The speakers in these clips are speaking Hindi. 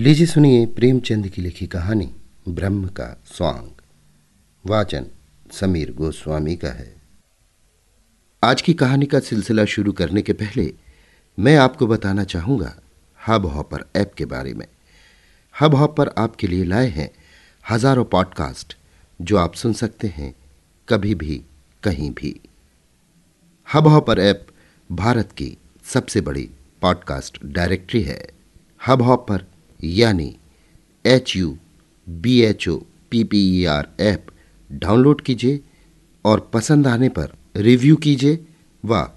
लीजिए सुनिए प्रेमचंद की लिखी कहानी, ब्रह्म का स्वांग। वाचन समीर गोस्वामी का है। आज की कहानी का सिलसिला शुरू करने के पहले मैं आपको बताना चाहूँगा हब हॉपर ऐप के बारे में। हब हॉपर आपके लिए लाए हैं हज़ारों पॉडकास्ट जो आप सुन सकते हैं कभी भी, कहीं भी। हब हॉपर ऐप भारत की सबसे बड़ी पॉडकास्ट डायरेक्टरी है। हब हॉपर यानी H U B H O P P E R app download कीजिए और पसंद आने पर रिव्यू कीजिए व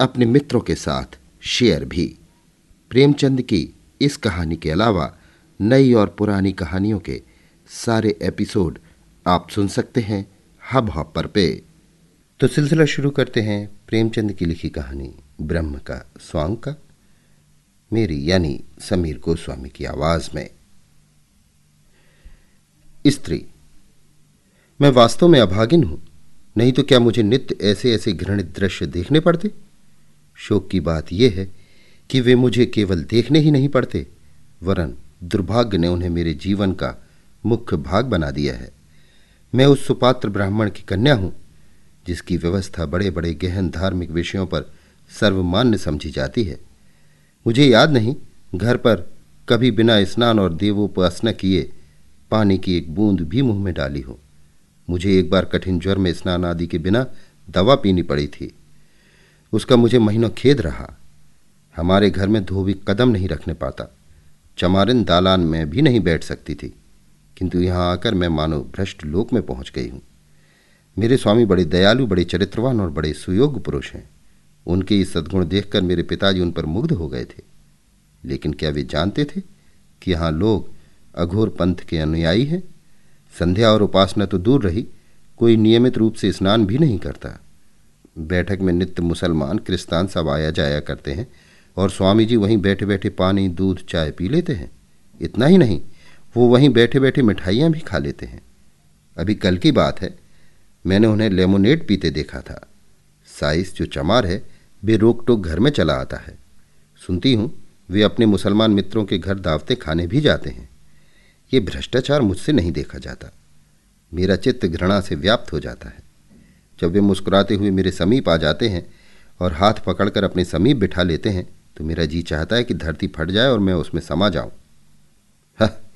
अपने मित्रों के साथ शेयर भी। प्रेमचंद की इस कहानी के अलावा नई और पुरानी कहानियों के सारे एपिसोड आप सुन सकते हैं हब हॉपर पे। तो सिलसिला शुरू करते हैं प्रेमचंद की लिखी कहानी ब्रह्म का स्वांग का। मेरी यानी समीर गोस्वामी की आवाज़ में। स्त्री, मैं वास्तव में अभागिन हूँ, नहीं तो क्या मुझे नित्य ऐसे ऐसे घृणित दृश्य देखने पड़ते? शोक की बात यह है कि वे मुझे केवल देखने ही नहीं पड़ते, वरन दुर्भाग्य ने उन्हें मेरे जीवन का मुख्य भाग बना दिया है। मैं उस सुपात्र ब्राह्मण की कन्या हूँ, जिसकी व्यवस्था बड़े बड़े गहन धार्मिक विषयों पर सर्वमान्य समझी जाती है। मुझे याद नहीं, घर पर कभी बिना स्नान और देवोपासना किए पानी की एक बूंद भी मुँह में डाली हो। मुझे एक बार कठिन ज्वर में स्नान आदि के बिना दवा पीनी पड़ी थी। उसका मुझे महीनों खेद रहा। हमारे घर में धोबी कदम नहीं रखने पाता। चमारिन दालान में भी नहीं बैठ सकती थी। किंतु यहाँ आकर मैं मानो भ्रष्ट लोक में पहुँच गई हूँ। मेरे स्वामी बड़े दयालु, बड़े चरित्रवान और बड़े सुयोग्य पुरुष हैं। उनके ये सद्गुण देखकर मेरे पिताजी उन पर मुग्ध हो गए थे। लेकिन क्या वे जानते थे कि यहाँ लोग अघोर पंथ के अनुयायी हैं? संध्या और उपासना तो दूर रही, कोई नियमित रूप से स्नान भी नहीं करता। बैठक में नित्य मुसलमान, क्रिस्तान सब आया जाया करते हैं और स्वामी जी वहीं बैठे बैठे पानी, दूध, चाय पी लेते हैं। इतना ही नहीं, वो वहीं बैठे बैठे मिठाइयाँ भी खा लेते हैं। अभी कल की बात है, मैंने उन्हें लेमोनेड पीते देखा था। साइस जो चमार है बेरोक टोक घर में चला आता है। सुनती हूँ, वे अपने मुसलमान मित्रों के घर दावते खाने भी जाते हैं। ये भ्रष्टाचार मुझसे नहीं देखा जाता। मेरा चित्त घृणा से व्याप्त हो जाता है। जब वे मुस्कुराते हुए मेरे समीप आ जाते हैं और हाथ पकड़कर अपने समीप बिठा लेते हैं तो मेरा जी चाहता है कि धरती फट जाए और मैं उसमें समा जाऊँ।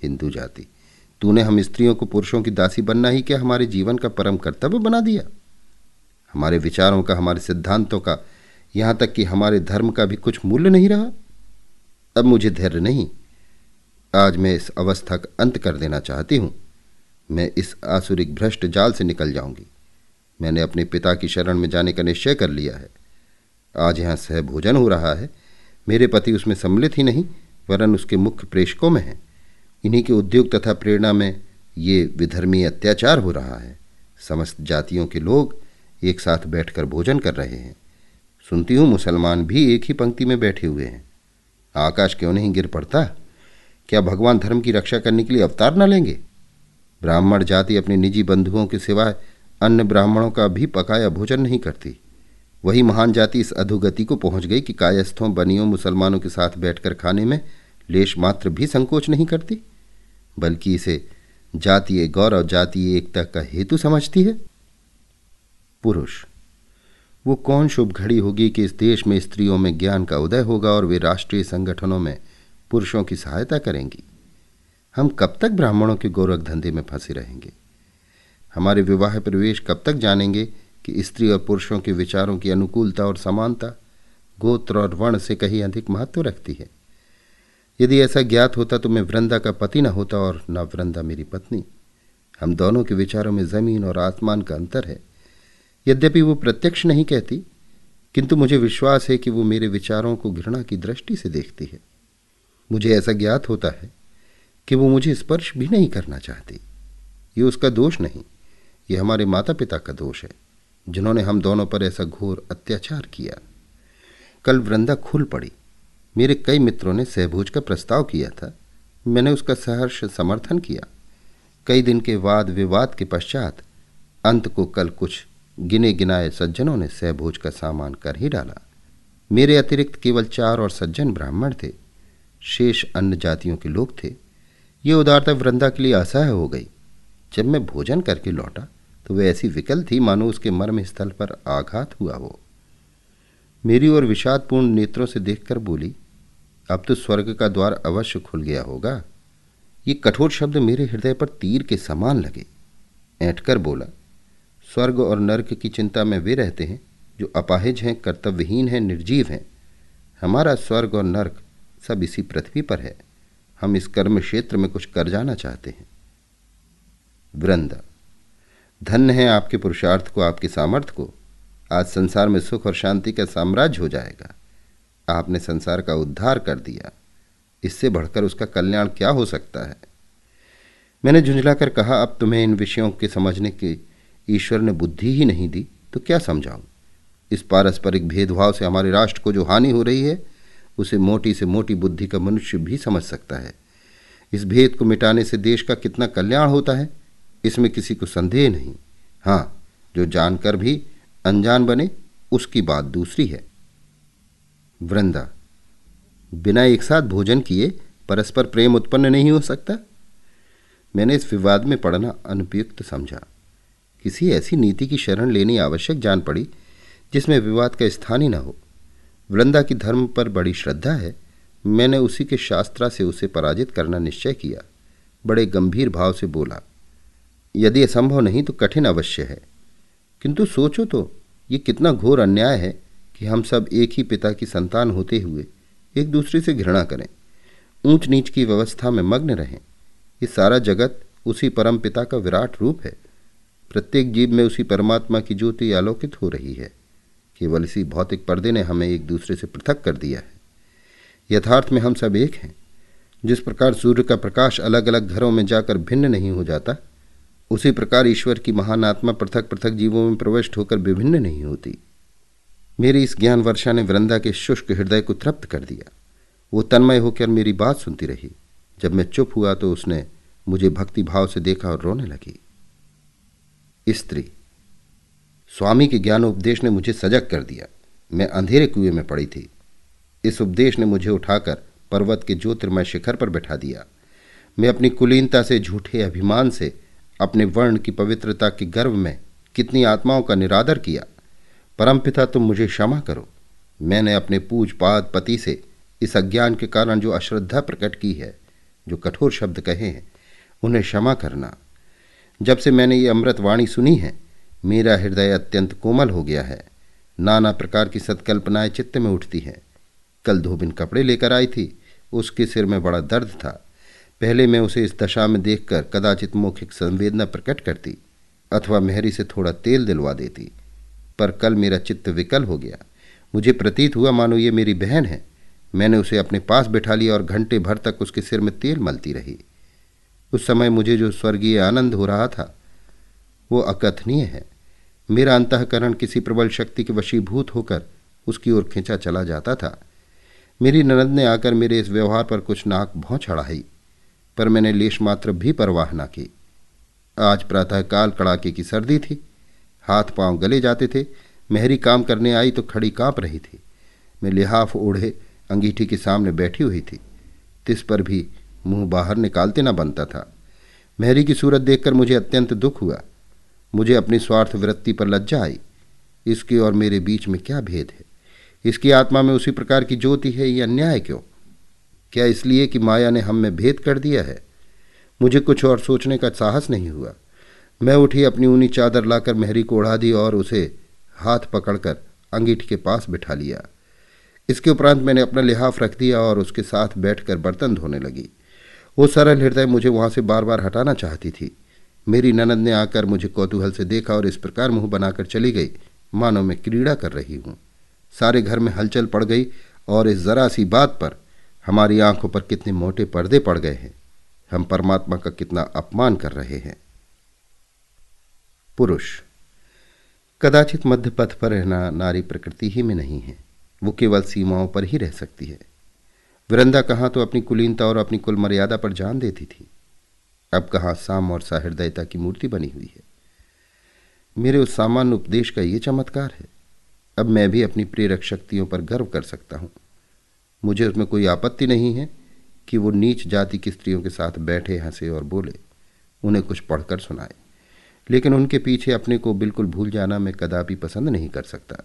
हिंदू जाति, तूने हम स्त्रियों को पुरुषों की दासी बनना ही क्या हमारे जीवन का परम कर्तव्य बना दिया? हमारे विचारों का, हमारे सिद्धांतों का यहाँ तक कि हमारे धर्म का भी कुछ मूल्य नहीं रहा। अब मुझे धैर्य नहीं। आज मैं इस अवस्था का अंत कर देना चाहती हूँ। मैं इस आसुरिक भ्रष्ट जाल से निकल जाऊँगी। मैंने अपने पिता की शरण में जाने का निश्चय कर लिया है। आज यहाँ सह भोजन हो रहा है। मेरे पति उसमें सम्मिलित ही नहीं, वरन उसके मुख्य प्रेषकों में हैं। इन्हीं के उद्योग तथा प्रेरणा में ये विधर्मी अत्याचार हो रहा है। समस्त जातियों के लोग एक साथ बैठकर भोजन कर रहे हैं। सुनती हूँ मुसलमान भी एक ही पंक्ति में बैठे हुए हैं। आकाश क्यों नहीं गिर पड़ता? क्या भगवान धर्म की रक्षा करने के लिए अवतार न लेंगे? ब्राह्मण जाति अपने निजी बंधुओं के सिवाय अन्य ब्राह्मणों का भी पकाया भोजन नहीं करती। वही महान जाति इस अधोगति को पहुँच गई कि कायस्थों, बनियों, मुसलमानों के साथ बैठकर खाने में लेश मात्र भी संकोच नहीं करती। बल्कि इसे जातीय गौरव जातीय एकता का हेतु समझती है। पुरुष वो कौन शुभ घड़ी होगी कि इस देश में स्त्रियों में ज्ञान का उदय होगा और वे राष्ट्रीय संगठनों में पुरुषों की सहायता करेंगी? हम कब तक ब्राह्मणों के गोरख धंधे में फंसे रहेंगे? हमारे विवाह प्रवेश कब तक जानेंगे कि स्त्री और पुरुषों के विचारों की अनुकूलता और समानता गोत्र और वर्ण से कहीं अधिक महत्व रखती है? यदि ऐसा ज्ञात होता तो मैं वृंदा का पति न होता और न वृंदा मेरी पत्नी। हम दोनों के विचारों में ज़मीन और आसमान का अंतर है। यद्यपि वो प्रत्यक्ष नहीं कहती, किंतु मुझे विश्वास है कि वो मेरे विचारों को घृणा की दृष्टि से देखती है। मुझे ऐसा ज्ञात होता है कि वो मुझे स्पर्श भी नहीं करना चाहती। ये उसका दोष नहीं, ये हमारे माता पिता का दोष है, जिन्होंने हम दोनों पर ऐसा घोर अत्याचार किया। कल वृंदा खुल पड़ी। मेरे कई मित्रों ने सहभोज का प्रस्ताव किया था। मैंने उसका सहर्ष समर्थन किया। कई दिन के वाद विवाद के पश्चात अंत को कल कुछ गिने गिनाए सज्जनों ने सहभोज का सामान कर ही डाला। मेरे अतिरिक्त केवल चार और सज्जन ब्राह्मण थे। शेष अन्य जातियों के लोग थे। ये उदारता वृंदा के लिए असह्य हो गई। जब मैं भोजन करके लौटा तो वह ऐसी विकल थी मानो उसके मर्म स्थल पर आघात हुआ हो। मेरी ओर विषादपूर्ण नेत्रों से देखकर बोली, अब तो स्वर्ग का द्वार अवश्य खुल गया होगा। ये कठोर शब्द मेरे हृदय पर तीर के समान लगे। ऐंठकर बोला स्वर्ग और नर्क की चिंता में वे रहते हैं, जो अपाहिज हैं, कर्तव्यहीन हैं, निर्जीव हैं। हमारा स्वर्ग और नर्क सब इसी पृथ्वी पर है। हम इस कर्म क्षेत्र में कुछ कर जाना चाहते हैं। वृंदा, धन्य है आपके पुरुषार्थ को, आपके सामर्थ्य को। आज संसार में सुख और शांति का साम्राज्य हो जाएगा। आपने संसार का उद्धार कर दिया। इससे बढ़कर उसका कल्याण क्या हो सकता है? मैंने झुंझलाकर कहा, अब तुम्हें इन विषयों के समझने की ईश्वर ने बुद्धि ही नहीं दी तो क्या समझाऊं? इस पारस्परिक भेदभाव से हमारे राष्ट्र को जो हानि हो रही है, उसे मोटी से मोटी बुद्धि का मनुष्य भी समझ सकता है। इस भेद को मिटाने से देश का कितना कल्याण होता है, इसमें किसी को संदेह नहीं। हाँ जो जानकर भी अनजान बने, उसकी बात दूसरी है। वृंदा, बिना एक साथ भोजन किए परस्पर प्रेम उत्पन्न नहीं हो सकता? मैंने इस विवाद में पढ़ना अनुपयुक्त समझा। किसी ऐसी नीति की शरण लेनी आवश्यक जान पड़ी, जिसमें विवाद का स्थान ही न हो। वृंदा की धर्म पर बड़ी श्रद्धा है। मैंने उसी के शास्त्रा से उसे पराजित करना निश्चय किया। बड़े गंभीर भाव से बोला, यदि असंभव नहीं तो कठिन अवश्य है। किंतु सोचो तो ये कितना घोर अन्याय है कि हम सब एक ही पिता की संतान होते हुए एक दूसरे से घृणा करें। ऊंच नीच की व्यवस्था में मग्न रहें। ये सारा जगत उसी परम पिता का विराट रूप है। प्रत्येक जीव में उसी परमात्मा की ज्योति आलोकित हो रही है। केवल इसी भौतिक पर्दे ने हमें एक दूसरे से पृथक कर दिया है। यथार्थ में हम सब एक हैं। जिस प्रकार सूर्य का प्रकाश अलग अलग घरों में जाकर भिन्न नहीं हो जाता, उसी प्रकार ईश्वर की महान आत्मा पृथक पृथक जीवों में प्रविष्ट होकर विभिन्न नहीं होती। मेरी इस ज्ञान वर्षा ने वृंदा के शुष्क हृदय को तृप्त कर दिया। वो तन्मय होकर मेरी बात सुनती रही। जब मैं चुप हुआ तो उसने मुझे भक्ति भाव से देखा और रोने लगी। स्त्री। स्वामी के ज्ञान उपदेश ने मुझे सजग कर दिया। मैं अंधेरे कुएँ में पड़ी थी। इस उपदेश ने मुझे उठाकर पर्वत के ज्योतिर्मय शिखर पर बैठा दिया। मैं अपनी कुलीनता से, झूठे अभिमान से, अपने वर्ण की पवित्रता के गर्व में कितनी आत्माओं का निरादर किया। परमपिता तुम मुझे क्षमा करो। मैंने अपने पूज पूजपाद पति से इस अज्ञान के कारण जो अश्रद्धा प्रकट की है, जो कठोर शब्द कहे हैं, उन्हें क्षमा करना। जब से मैंने ये अमृतवाणी सुनी है, मेरा हृदय अत्यंत कोमल हो गया है। नाना प्रकार की सत्कल्पनाएँ चित्त में उठती हैं। कल धोबिन कपड़े लेकर आई थी, उसके सिर में बड़ा दर्द था। पहले मैं उसे इस दशा में देखकर कदाचित मौखिक संवेदना प्रकट करती, अथवा मेहरी से थोड़ा तेल दिलवा देती। पर कल मेरा चित्त विकल हो गया। मुझे प्रतीत हुआ, मानो ये मेरी बहन है। मैंने उसे अपने पास बैठा लिया और घंटे भर तक उसके सिर में तेल मलती रही। उस समय मुझे जो स्वर्गीय आनंद हो रहा था, वो अकथनीय है। मेरा अंतकरण किसी प्रबल शक्ति के वशीभूत होकर उसकी ओर खींचा चला जाता था। मेरी ननद ने आकर मेरे इस व्यवहार पर कुछ नाक भौं चढ़ाई पर मैंने लेश मात्र भी परवाह ना की। आज प्रातःकाल कड़ाके की सर्दी थी, हाथ पाँव गले जाते थे, मेहरी काम करने आई तो खड़ी काँप रही थी। मैं लिहाफ ओढ़े अंगीठी के सामने बैठी हुई थी, तिस पर भी मुँह बाहर निकालते ना बनता था। मेहरी की सूरत देखकर मुझे अत्यंत दुख हुआ। मुझे अपनी स्वार्थ वृत्ति पर लज्जा आई। इसके और मेरे बीच में क्या भेद है? इसकी आत्मा में उसी प्रकार की ज्योति है, ये अन्याय क्यों? क्या इसलिए कि माया ने हम में भेद कर दिया है? मुझे कुछ और सोचने का साहस नहीं हुआ। मैं उठी, अपनी ऊनी चादर लाकर मेहरी को उड़ा दी और उसे हाथ पकड़कर अंगीठी के पास बिठा लिया। इसके उपरांत मैंने अपना लिहाफ रख दिया और उसके साथ बैठकर बर्तन धोने लगी। वो सरल हृदय मुझे वहाँ से बार बार हटाना चाहती थी। मेरी ननद ने आकर मुझे कौतूहल से देखा और इस प्रकार मुँह बनाकर चली गई। मानो मैं क्रीड़ा कर रही हूँ। सारे घर में हलचल पड़ गई और इस जरा सी बात पर हमारी आँखों पर कितने मोटे पर्दे पड़ गए हैं। हम परमात्मा का कितना अपमान कर रहे हैं। पुरुष, कदाचित मध्य पथ पर रहना नारी प्रकृति ही में नहीं है। वो केवल सीमाओं पर ही रह सकती है। वृंदा कहाँ तो अपनी कुलीनता और अपनी कुल मर्यादा पर जान देती थी। अब कहाँ साम और साहृदयता की मूर्ति बनी हुई है। मेरे उस सामान्य उपदेश का ये चमत्कार है। अब मैं भी अपनी प्रेरक शक्तियों पर गर्व कर सकता हूँ। मुझे उसमें कोई आपत्ति नहीं है कि वो नीच जाति की स्त्रियों के साथ बैठे, हंसे और बोले। उन्हें कुछ पढ़कर सुनाए। लेकिन उनके पीछे अपने को बिल्कुल भूल जाना मैं कदापि पसंद नहीं कर सकता।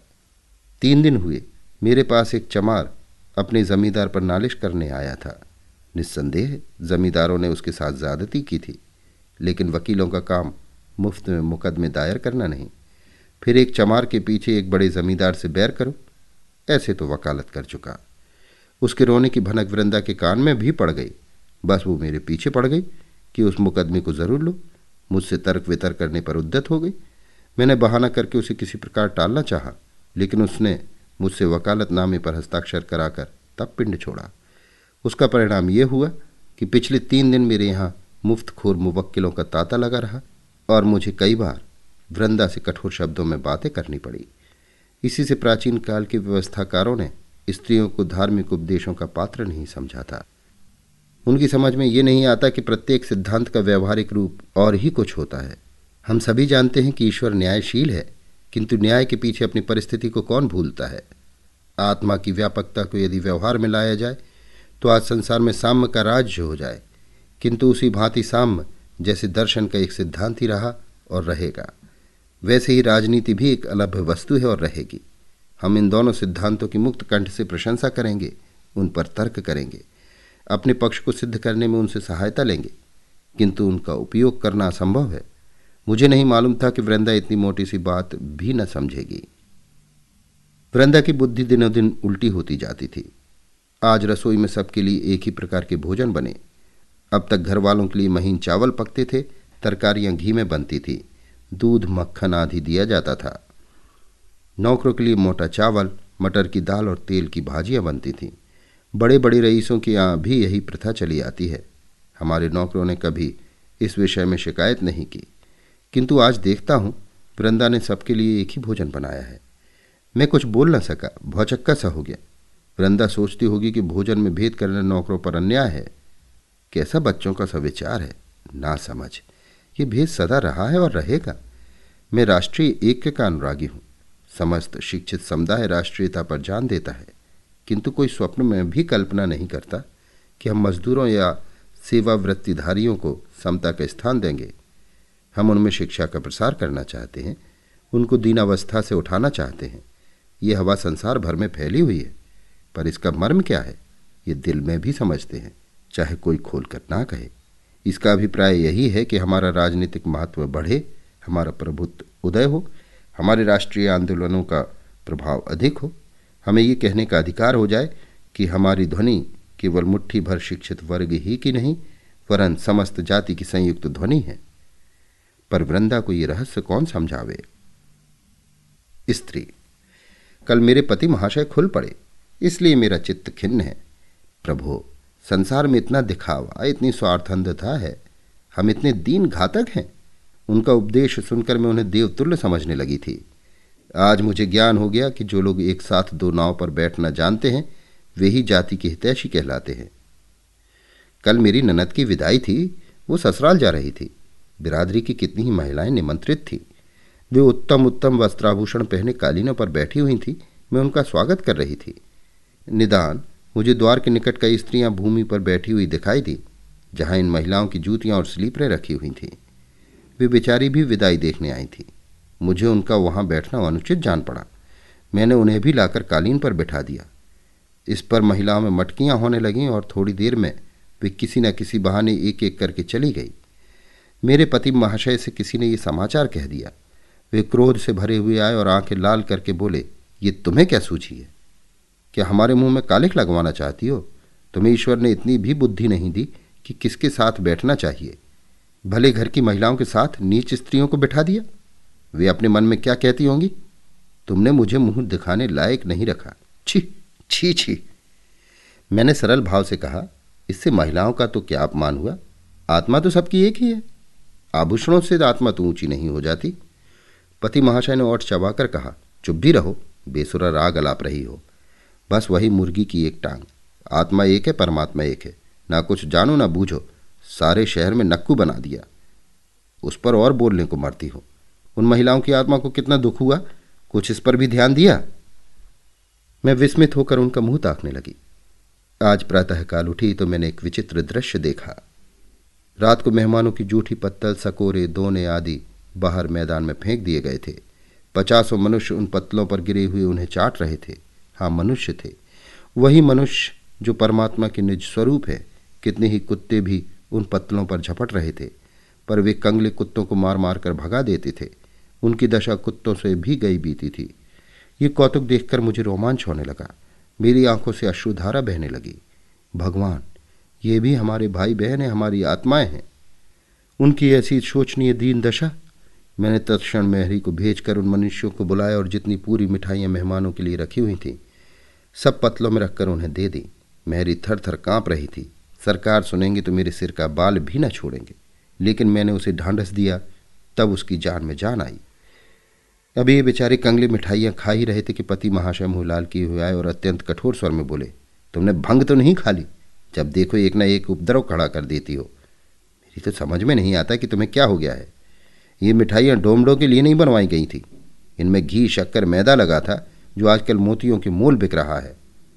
तीन दिन हुए। मेरे पास एक चमार अपने जमींदार पर नालिश करने आया था। निस्संदेह जमींदारों ने उसके साथ ज्यादती की थी, लेकिन वकीलों का काम मुफ़्त में मुकदमे दायर करना नहीं। फिर एक चमार के पीछे एक बड़े जमींदार से बैर करो, ऐसे तो वकालत कर चुका। उसके रोने की भनक वृंदा के कान में भी पड़ गई। बस वो मेरे पीछे पड़ गई कि उस मुकदमे को ज़रूर लो। मुझसे तर्क वितर्क करने पर उद्दत हो गई। मैंने बहाना करके उसे किसी प्रकार टालना चाहा, लेकिन उसने मुझसे वकालतनामे पर हस्ताक्षर कराकर तब पिंड छोड़ा। उसका परिणाम यह हुआ कि पिछले तीन दिन मेरे यहाँ मुफ़्त खोर मुवक्किलों का तांता लगा रहा और मुझे कई बार वृंदा से कठोर शब्दों में बातें करनी पड़ी। इसी से प्राचीन काल के व्यवस्थाकारों ने स्त्रियों को धार्मिक उपदेशों का पात्र नहीं समझा था। उनकी समझ में ये नहीं आता कि प्रत्येक सिद्धांत का व्यवहारिक रूप और ही कुछ होता है। हम सभी जानते हैं कि ईश्वर न्यायशील है। किंतु न्याय के पीछे अपनी परिस्थिति को कौन भूलता है? आत्मा की व्यापकता को यदि व्यवहार में लाया जाए तो आज संसार में साम्य का राज्य हो जाए। किंतु उसी भांति साम्य, जैसे दर्शन का एक सिद्धांत ही रहा और रहेगा। वैसे ही राजनीति भी एक अलभ्य वस्तु है और रहेगी। हम इन दोनों सिद्धांतों की मुक्त कंठ से प्रशंसा करेंगे, उन पर तर्क करेंगे। अपने पक्ष को सिद्ध करने में उनसे सहायता लेंगे। किंतु उनका उपयोग करना असंभव है। मुझे नहीं मालूम था कि वृंदा इतनी मोटी सी बात भी न समझेगी। वृंदा की बुद्धि दिनों दिन उल्टी होती जाती थी। आज रसोई में सबके लिए एक ही प्रकार के भोजन बने। अब तक घर वालों के लिए महीन चावल पकते थे, तरकारियाँ घी में बनती थी। दूध मक्खन आदि दिया जाता था। नौकरों के लिए मोटा चावल, मटर की दाल और तेल की भाजियाँ बनती थीं। बड़े बड़े रईसों की यहाँ भी यही प्रथा चली आती है। हमारे नौकरों ने कभी इस विषय में शिकायत नहीं की। किंतु आज देखता हूँ, वृंदा ने सबके लिए एक ही भोजन बनाया है। मैं कुछ बोल न सका, भौचक्का सा हो गया। वृंदा सोचती होगी कि भोजन में भेद करना नौकरों पर अन्याय है। कैसा बच्चों का सविचार है? ना समझ। ये भेद सदा रहा है और रहेगा। मैं राष्ट्रीय ऐक्य का अनुरागी हूँ। समस्त शिक्षित समुदाय राष्ट्रीयता पर जान देता है। किंतु कोई स्वप्न में भी कल्पना नहीं करता कि हम मजदूरों या सेवा वृत्तिधारियों को समता का स्थान देंगे। हम उनमें शिक्षा का प्रसार करना चाहते हैं, उनको दीनावस्था से उठाना चाहते हैं। ये हवा संसार भर में फैली हुई है, पर इसका मर्म क्या है, ये दिल में भी समझते हैं, चाहे कोई खोल कर ना कहे। इसका अभिप्राय यही है कि हमारा राजनीतिक महत्व बढ़े, हमारा प्रभुत्व उदय हो, हमारे राष्ट्रीय आंदोलनों का प्रभाव अधिक हो। हमें ये कहने का अधिकार हो जाए कि हमारी ध्वनि केवल मुट्ठी भर शिक्षित वर्ग ही की नहीं, वरन समस्त जाति की संयुक्त ध्वनि है। पर वृंदा को ये रहस्य कौन समझावे? स्त्री, कल मेरे पति महाशय खुल पड़े, इसलिए मेरा चित्त खिन्न है। प्रभु, संसार में इतना दिखावा, इतनी स्वार्थंधता है, हम इतने दीन घातक हैं। उनका उपदेश सुनकर मैं उन्हें देवतुल्य समझने लगी थी। आज मुझे ज्ञान हो गया कि जो लोग एक साथ दो नाव पर बैठना जानते हैं, वे ही जाति के हितैषी कहलाते हैं। कल मेरी ननद की विदाई थी, वो ससुराल जा रही थी। बिरादरी की कितनी ही महिलाएँ निमंत्रित थीं। वे उत्तम उत्तम वस्त्राभूषण पहने कालीनों पर बैठी हुई थी। मैं उनका स्वागत कर रही थी। निदान, मुझे द्वार के निकट कई स्त्रियाँ भूमि पर बैठी हुई दिखाई दी, जहाँ इन महिलाओं की जूतियाँ और स्लीपरें रखी हुई थीं। वे बेचारी भी विदाई देखने आई थी। मुझे उनका वहाँ बैठना अनुचित जान पड़ा। मैंने उन्हें भी लाकर कालीन पर बैठा दिया। इस पर महिलाओं में मटकियाँ होने लगीं और थोड़ी देर में वे किसी न किसी बहाने एक एक करके चली गई। मेरे पति महाशय से किसी ने ये समाचार कह दिया। वे क्रोध से भरे हुए आए और आँखें लाल करके बोले, ये तुम्हें क्या सूझी है? क्या हमारे मुँह में कालिक लगवाना चाहती हो? तुम्हें ईश्वर ने इतनी भी बुद्धि नहीं दी कि किसके साथ बैठना चाहिए? भले घर की महिलाओं के साथ नीच स्त्रियों को बिठा दिया। वे अपने मन में क्या कहती होंगी? तुमने मुझे मुँह दिखाने लायक नहीं रखा। छी छी छी। मैंने सरल भाव से कहा, इससे महिलाओं का तो क्या अपमान हुआ? आत्मा तो सबकी एक ही है। आभूषणों से आत्मा तो ऊँची नहीं हो जाती। पति महाशय ने ओठ चबाकर कहा, चुप भी रहो, बेसुरा राग अलाप रही हो। बस वही मुर्गी की एक टांग। आत्मा एक है, परमात्मा एक है। ना कुछ जानो, ना बूझो। सारे शहर में नक्कू बना दिया। उस पर और बोलने को मरती हो। उन महिलाओं की आत्मा को कितना दुख हुआ। कुछ इस पर भी ध्यान दिया? मैं विस्मित होकर उनका मुँह ताकने लगी। आज प्रातःकाल उठी तो मैंने एक विचित्र दृश्य देखा। रात को मेहमानों की जूठी पत्तल, सकोरे, दोने आदि बाहर मैदान में फेंक दिए गए थे। पचासों मनुष्य उन पत्तलों पर गिरे हुए उन्हें चाट रहे थे। हाँ मनुष्य थे। वही मनुष्य जो परमात्मा के निज स्वरूप है, कितने ही कुत्ते भी उन पत्तलों पर झपट रहे थे, पर वे कंगले कुत्तों को मार मार कर भगा देते थे। उनकी दशा कुत्तों से भी गई बीती थी। ये कौतुक देखकर मुझे रोमांच होने लगा। मेरी आँखों से अश्रुधारा बहने लगी। भगवान ये भी हमारे भाई बहन हैं, हमारी आत्माएँ हैं। उनकी ऐसी शोचनीय दीन दशा, मैंने तत्क्षण मेहरी को भेजकर उन मनुष्यों को बुलाया और जितनी पूरी मिठाइयाँ मेहमानों के लिए रखी हुई थीं, सब पतलों में रखकर उन्हें दे दी। मेहरी थर थर काँप रही थी। सरकार सुनेंगे तो मेरे सिर का बाल भी न छोड़ेंगे। लेकिन मैंने उसे ढांढस दिया, तब उसकी जान में जान आई। अभी ये बेचारे कंगले मिठाइयाँ खा ही रहे थे कि पति महाशय मुँह लाल किए हुए आए और अत्यंत कठोर स्वर में बोले, तुमने भंग तो नहीं खा ली? जब देखो एक ना एक उपद्रव खड़ा कर देती हो। मेरी तो समझ में नहीं आता कि तुम्हें क्या हो गया है। ये मिठाइयाँ डोमडों के लिए नहीं बनवाई गई थी। इनमें घी, शक्कर, मैदा लगा था, जो आजकल मोतियों के मोल बिक रहा है।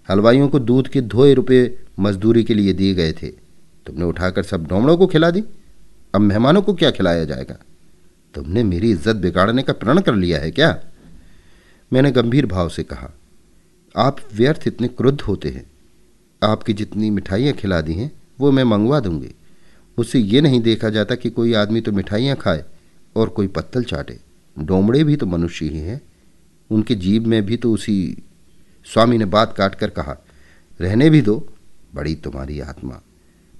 हलवाइयों को दूध के धोए रुपये मजदूरी के लिए दिए गए थे। तुमने उठाकर सब डोमड़ों को खिला दी। अब मेहमानों को क्या खिलाया जाएगा? तुमने मेरी इज़्ज़त बिगाड़ने का प्रण कर लिया है क्या? मैंने गंभीर भाव से कहा, आप व्यर्थ इतने क्रुद्ध होते हैं। आपकी जितनी मिठाइयाँ खिला दी हैं, वो मैं मंगवा दूँगी। उससे ये नहीं देखा जाता कि कोई आदमी तो मिठाइयाँ खाए और कोई पत्तल चाटे। डोमड़े भी तो मनुष्य ही हैं। उनके जीव में भी तो उसी स्वामी ने बात काट कर कहा, रहने भी दो, बड़ी तुम्हारी आत्मा।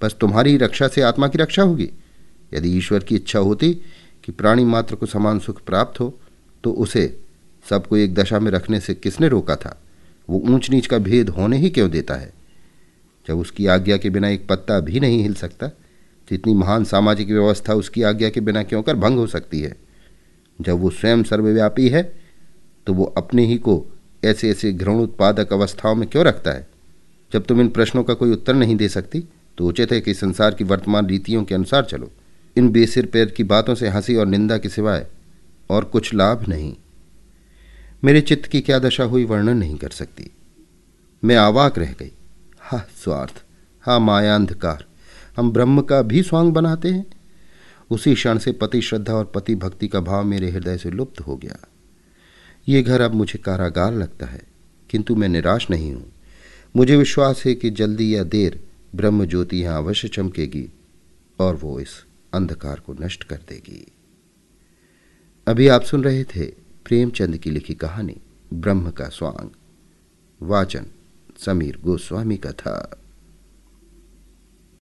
बस तुम्हारी रक्षा से आत्मा की रक्षा होगी। यदि ईश्वर की इच्छा होती कि प्राणी मात्र को समान सुख प्राप्त हो तो उसे सबको एक दशा में रखने से किसने रोका था? वो ऊंच नीच का भेद होने ही क्यों देता है? जब उसकी आज्ञा के बिना एक पत्ता भी नहीं हिल सकता तो इतनी महान सामाजिक व्यवस्था उसकी आज्ञा के बिना क्यों कर भंग हो सकती है? जब वो स्वयं सर्वव्यापी है तो वो अपने ही को ऐसे ऐसे घृण उत्पादक अवस्थाओं में क्यों रखता है? जब तुम इन प्रश्नों का कोई उत्तर नहीं दे सकती तो उचित है कि संसार की वर्तमान रीतियों के अनुसार चलो। इन बेसिर पैर की बातों से हँसी और निंदा के सिवाय और कुछ लाभ नहीं। मेरे चित्त की क्या दशा हुई वर्णन नहीं कर सकती। मैं आवाक रह गई। हा स्वार्थ, हा मायांधकार, हम ब्रह्म का भी स्वांग बनाते हैं। उसी क्षण से पति श्रद्धा और पति भक्ति का भाव मेरे हृदय से लुप्त हो गया। ये घर अब मुझे कारागार लगता है, किंतु मैं निराश नहीं हूँ। मुझे विश्वास है कि जल्दी या देर ब्रह्म ज्योति यहाँ अवश्य चमकेगी और वो इस अंधकार को नष्ट कर देगी। अभी आप सुन रहे थे प्रेमचंद की लिखी कहानी, ब्रह्म का स्वांग। वाचन समीर गोस्वामी का था।